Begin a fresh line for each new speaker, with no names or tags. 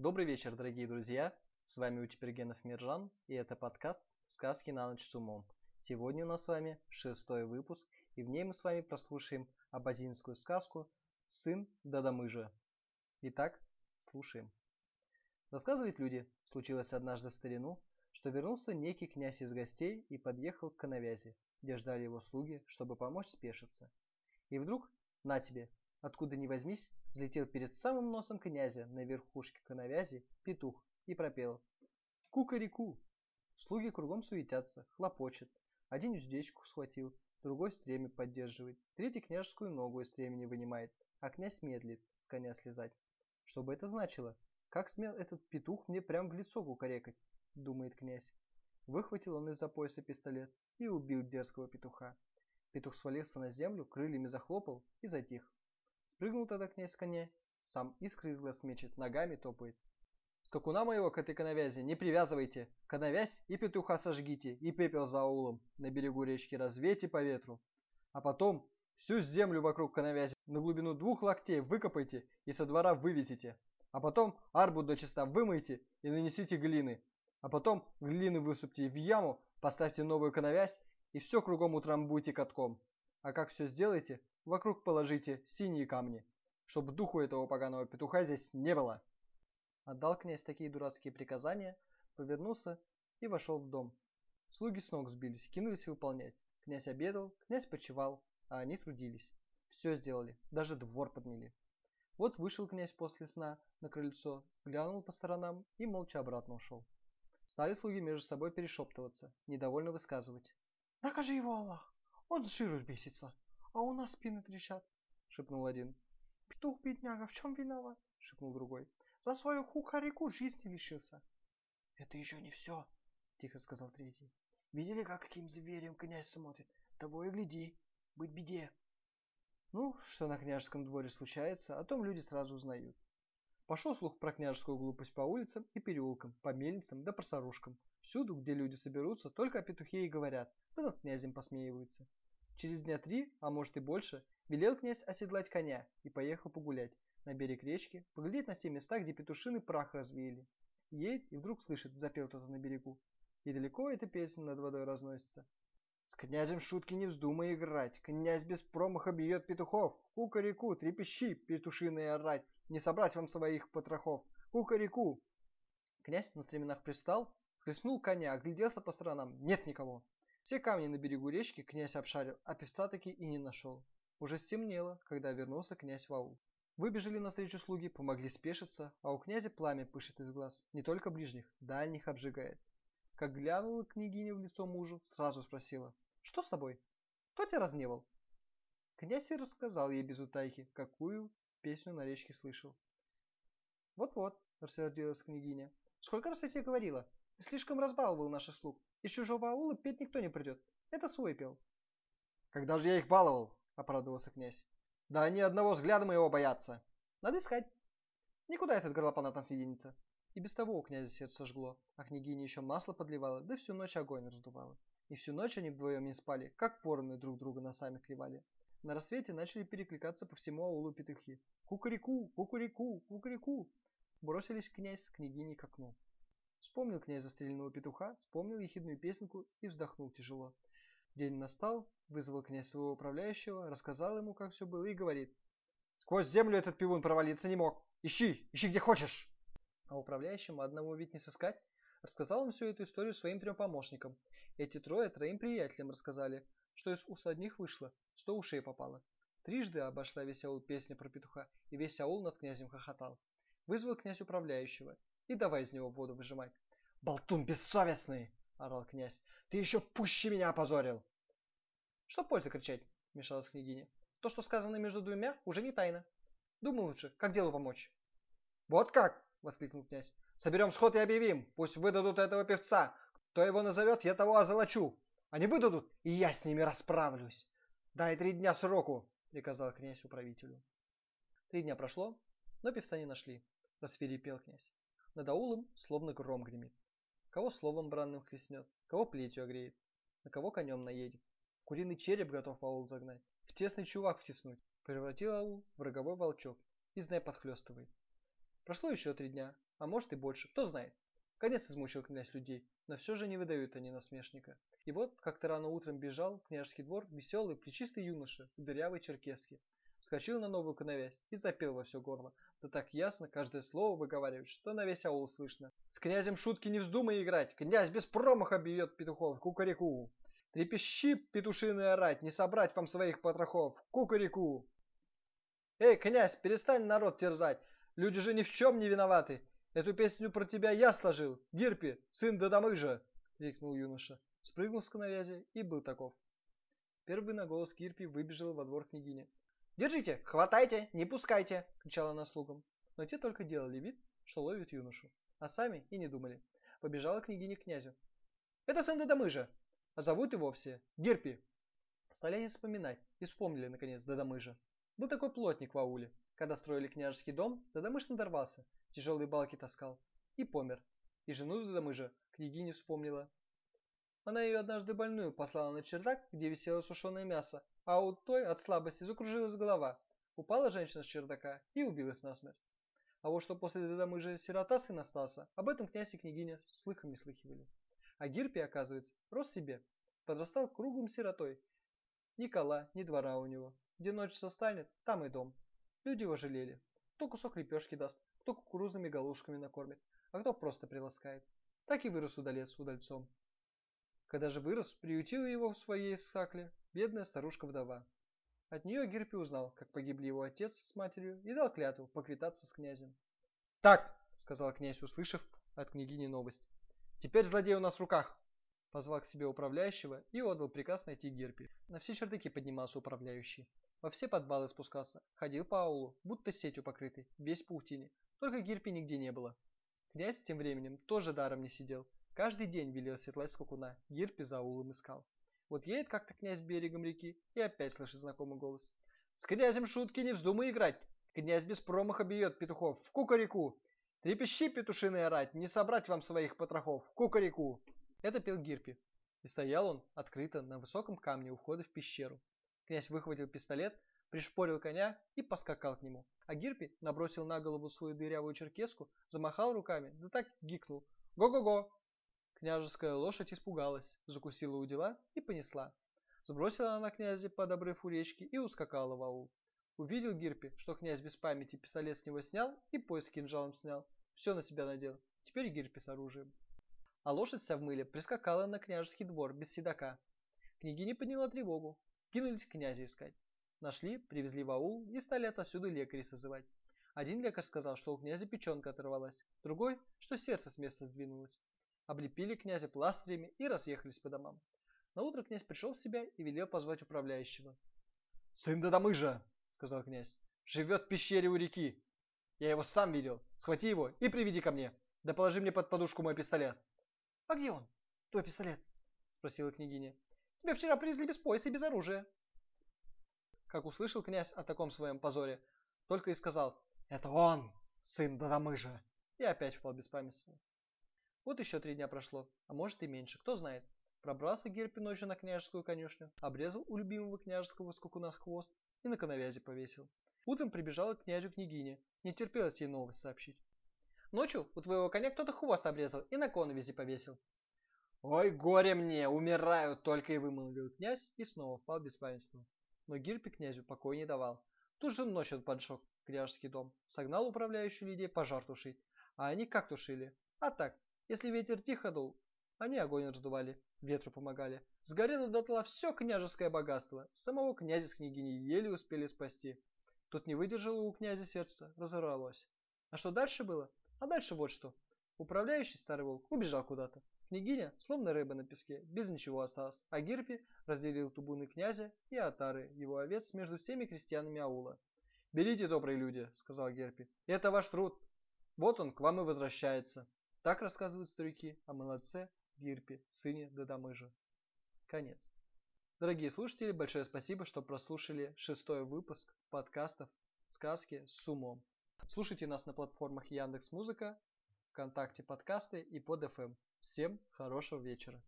Добрый вечер, дорогие друзья! С вами Утипергенов Миржан, и это подкаст «Сказки на ночь с умом». Сегодня у нас с вами шестой выпуск, и в ней мы с вами прослушаем абазинскую сказку «Сын Дадамыжа». Итак, слушаем. Рассказывают люди, случилось однажды в старину, что вернулся некий князь из гостей и подъехал к коновязи, где ждали его слуги, чтобы помочь спешиться. И вдруг, на тебе, откуда ни возьмись, взлетел перед самым носом князя на верхушке коновязи петух и пропел «Кукареку!». Слуги кругом суетятся, хлопочет. Один уздечку схватил, другой стремя поддерживает, третий княжескую ногу из стремени вынимает, а князь медлит с коня слезать. Что бы это значило? Как смел этот петух мне прям в лицо кукарекать? Думает князь. Выхватил он из-за пояса пистолет и убил дерзкого петуха. Петух свалился на землю, крыльями захлопал и затих. Спрыгнул тогда князь с коня, сам искры из глаз мечет, ногами топает. Скакуна моего к этой коновязи не привязывайте, коновязь и петуха сожгите, и пепел за аулом на берегу речки развейте по ветру. А потом всю землю вокруг коновязи на глубину двух локтей выкопайте и со двора вывезите. А потом арбу до чиста вымойте и нанесите глины. А потом глины высыпьте в яму, поставьте новую коновязь и все кругом утрамбуйте катком. А как все сделаете, вокруг положите синие камни, чтобы духу этого поганого петуха здесь не было. Отдал князь такие дурацкие приказания, повернулся и вошел в дом. Слуги с ног сбились, кинулись выполнять. Князь обедал, князь почевал, а они трудились. Все сделали, даже двор подмели. Вот вышел князь после сна на крыльцо, глянул по сторонам и молча обратно ушел. Стали слуги между собой перешептываться, недовольно высказывать.
Накажи его, Аллах, он с жиру бесится, а у нас спины трещат, шепнул один. Петух, бедняга, в чем виноват? шепнул другой. За свою хукарику жизни лишился.
Это еще не все, тихо сказал третий. Видели, как каким зверем князь смотрит? Того и гляди, быть беде.
Ну, что на княжеском дворе случается, о том люди сразу узнают. Пошел слух про княжескую глупость по улицам и переулкам, по мельницам да просорушкам. Всюду, где люди соберутся, только о петухе и говорят, да над князем посмеиваются. Через дня три, а может и больше, велел князь оседлать коня и поехал погулять на берег речки, поглядеть на те места, где петушины прах развеяли. Едет и вдруг слышит, запел кто-то на берегу. И далеко эта песня над водой разносится. С князем шутки не вздумай играть, князь без промаха бьет петухов. Кукареку, трепещи, петушиные орать, не собрать вам своих потрохов. Кукареку! Князь на стременах пристал, хлестнул коня, огляделся по сторонам. Нет никого. Все камни на берегу речки князь обшарил, а певца таки и не нашел. Уже стемнело, когда вернулся князь в аул. Выбежали навстречу слуги, помогли спешиться, а у князя пламя пышет из глаз. Не только ближних, дальних обжигает. Как глянула княгиня в лицо мужу, сразу спросила. Что с тобой? Кто тебя разневал? Князь и рассказал ей без утайки, какую песню на речке слышал. Вот-вот, рассердилась княгиня. Сколько раз я тебе говорила? Ты слишком разбаловал наших слуг. Из чужого аула петь никто не придет. Это свой пел. Когда же я их баловал? Оправдывался князь. Да они одного взгляда моего боятся. Надо искать. Никуда этот горлопан от нас не денется. И без того у князя сердце жгло, а княгиня еще масло подливала, да всю ночь огонь раздувала. И всю ночь они вдвоем не спали, как вороны друг друга носами клевали. На рассвете начали перекликаться по всему аулу петухи. Кукареку, кукареку, кукареку. Бросились князь с княгиней к окну. Вспомнил князь застреленного петуха, вспомнил ехидную песенку и вздохнул тяжело. День настал, вызвал князь своего управляющего, рассказал ему, как все было, и говорит. Сквозь землю этот пивун провалиться не мог. Ищи, ищи где хочешь. А управляющему одному ведь не сыскать. Рассказал он всю эту историю своим трем помощникам. Эти трое троим приятелям рассказали, что из уст одних вышло, сто ушей попало. Трижды обошла весь аул песня про петуха, и весь аул над князем хохотал. Вызвал князь управляющего, и давай из него воду выжимать. «Болтун бессовестный!» – орал князь. «Ты еще пуще меня опозорил!» «Что пользы кричать?» – мешалась княгиня. «То, что сказано между двумя, уже не тайна. Думай лучше, как делу помочь». «Вот как!» – воскликнул князь. «Соберем сход и объявим. Пусть выдадут этого певца. Кто его назовет, я того озолочу. Они выдадут, и я с ними расправлюсь. Дай три дня сроку!» – приказал князь управителю. Три дня прошло, но певца не нашли. Рассверепел князь. Над аулом словно гром гремит. Кого словом бранным хлестнет, кого плетью огреет, на кого конем наедет. Куриный череп готов аул загнать, в тесный чувак втиснуть. Превратил аул в роговой волчок и знай подхлестывает. Прошло еще три дня, а может и больше, кто знает. Конец измучил князь людей, но все же не выдают они насмешника. И вот как-то рано утром бежал в княжеский двор веселый, плечистый юноша в дырявой черкеске. Вскочил на новую коновязь и запел во все горло. Да так ясно, каждое слово выговаривает, что на весь аул слышно. С князем шутки не вздумай играть, князь без промаха бьет петухов, кукареку. Трепещи, петушиный орать, не собрать вам своих потрохов, кукареку. Эй, князь, перестань народ терзать, люди же ни в чем не виноваты. Эту песню про тебя я сложил, Гирпи, сын Дадамыжа!» — крикнул юноша. Спрыгнул с коновязи и был таков. Первый на голос Гирпи выбежал во двор княгини. «Держите, хватайте, не пускайте!» — кричала она слугам. Но те только делали вид, что ловят юношу, а сами и не думали. Побежала княгиня к князю. «Это сын Дадамыжа, а зовут его все Гирпи!» Стали они вспоминать и вспомнили, наконец, Дадамыжа. Был такой плотник в ауле. Когда строили княжеский дом, Дадамыш надорвался, тяжелые балки таскал. И помер. И жену Дадамыжа княгиня вспомнила. Она ее однажды больную послала на чердак, где висело сушеное мясо, а у той от слабости закружилась голова. Упала женщина с чердака и убилась насмерть. А вот что после Дадамыжа сирота сын остался, об этом князь и княгиня слыхом не слыхивали. А Гирпи, оказывается, рос себе, подрастал круглым сиротой. Ни кола, ни двора у него. Где ночь состанет, там и дом. Люди его жалели. Кто кусок лепешки даст, кто кукурузными галушками накормит, а кто просто приласкает. Так и вырос удалец удальцом. Когда же вырос, приютила его в своей сакле бедная старушка-вдова. От нее Гирпи узнал, как погибли его отец с матерью, и дал клятву поквитаться с князем. «Так!» — сказал князь, услышав от княгини новость. «Теперь злодей у нас в руках!» Позвал к себе управляющего и отдал приказ найти Гирпи. На все чердаки поднимался управляющий. Во все подвалы спускался, ходил по аулу, будто сетью покрытый, весь паутине. Только Гирпи нигде не было. Князь тем временем тоже даром не сидел. Каждый день велел седлать скакуна, Гирпи за аулом искал. Вот едет как-то князь берегом реки и опять слышит знакомый голос. «С князем шутки не вздумай играть! Князь без промаха бьет петухов в кукареку! Трепещи, петушиный орать, не собрать вам своих потрохов в кукареку!» Это пел Гирпи. И стоял он открыто на высоком камне у входа в пещеру. Князь выхватил пистолет, пришпорил коня и поскакал к нему. А Гирпи набросил на голову свою дырявую черкеску, замахал руками, да так гикнул. «Го-го-го!» Княжеская лошадь испугалась, закусила у дела и понесла. Сбросила она князя под обрыв у речки и ускакала в аул. Увидел Гирпи, что князь без памяти пистолет с него снял и пояс с кинжалом снял. Все на себя надел. Теперь Гирпи с оружием. А лошадь вся в мыле прискакала на княжеский двор без седока. Княгиня подняла тревогу, Кинулись князя искать. Нашли, привезли в аул и стали отовсюду лекарей созывать. Один лекарь сказал, что у князя печенка оторвалась, другой, что сердце с места сдвинулось. Облепили князя пластырями и разъехались по домам. На утро князь пришел в себя и велел позвать управляющего. «Сын Дадамыжа!» — сказал князь. «Живет в пещере у реки. Я его сам видел. Схвати его и приведи ко мне. Да положи мне под подушку мой пистолет».
«А где он, твой пистолет?»
— спросила княгиня.
Тебя вчера привезли без пояса и без оружия.
Как услышал князь о таком своем позоре, только и сказал «Это он, сын Дадамыжа!» и опять впал без памяти. Вот еще три дня прошло, а может и меньше, кто знает. Пробрался Герпи ночью на княжескую конюшню, обрезал у любимого княжеского скакуна хвост и на коновязи повесил. Утром прибежала к князю княгиня, не терпелось ей новость сообщить. Ночью у твоего коня кто-то хвост обрезал и на коновязи повесил. «Ой, горе мне, умираю!» — только и вымолвил князь и снова впал в беспамятство. Но Гирпи князю покоя не давал. Тут же ночью поджег княжеский дом, согнал управляющую людей пожар тушить. А они как тушили? А так, если ветер тихо дул, они огонь раздували, ветру помогали. Сгорело дотла все княжеское богатство, самого князя с княгиней еле успели спасти. Тут не выдержало у князя сердце, разорвалось. А что дальше было? А дальше вот что. Управляющий старый волк убежал куда-то. Княгиня, словно рыба на песке, без ничего осталась, а Гирпи разделил тубуны князя и отары, его овец, между всеми крестьянами аула. «Берите, добрые люди», — сказал Герпи, — «это ваш труд. Вот он к вам и возвращается». Так рассказывают старики о молодце Гирпи, сыне Дадамыжа. Конец. Дорогие слушатели, большое спасибо, что прослушали шестой выпуск подкастов «Сказки с умом». Слушайте нас на платформах Яндекс Музыка, ВКонтакте подкасты и под FM. Всем хорошего вечера.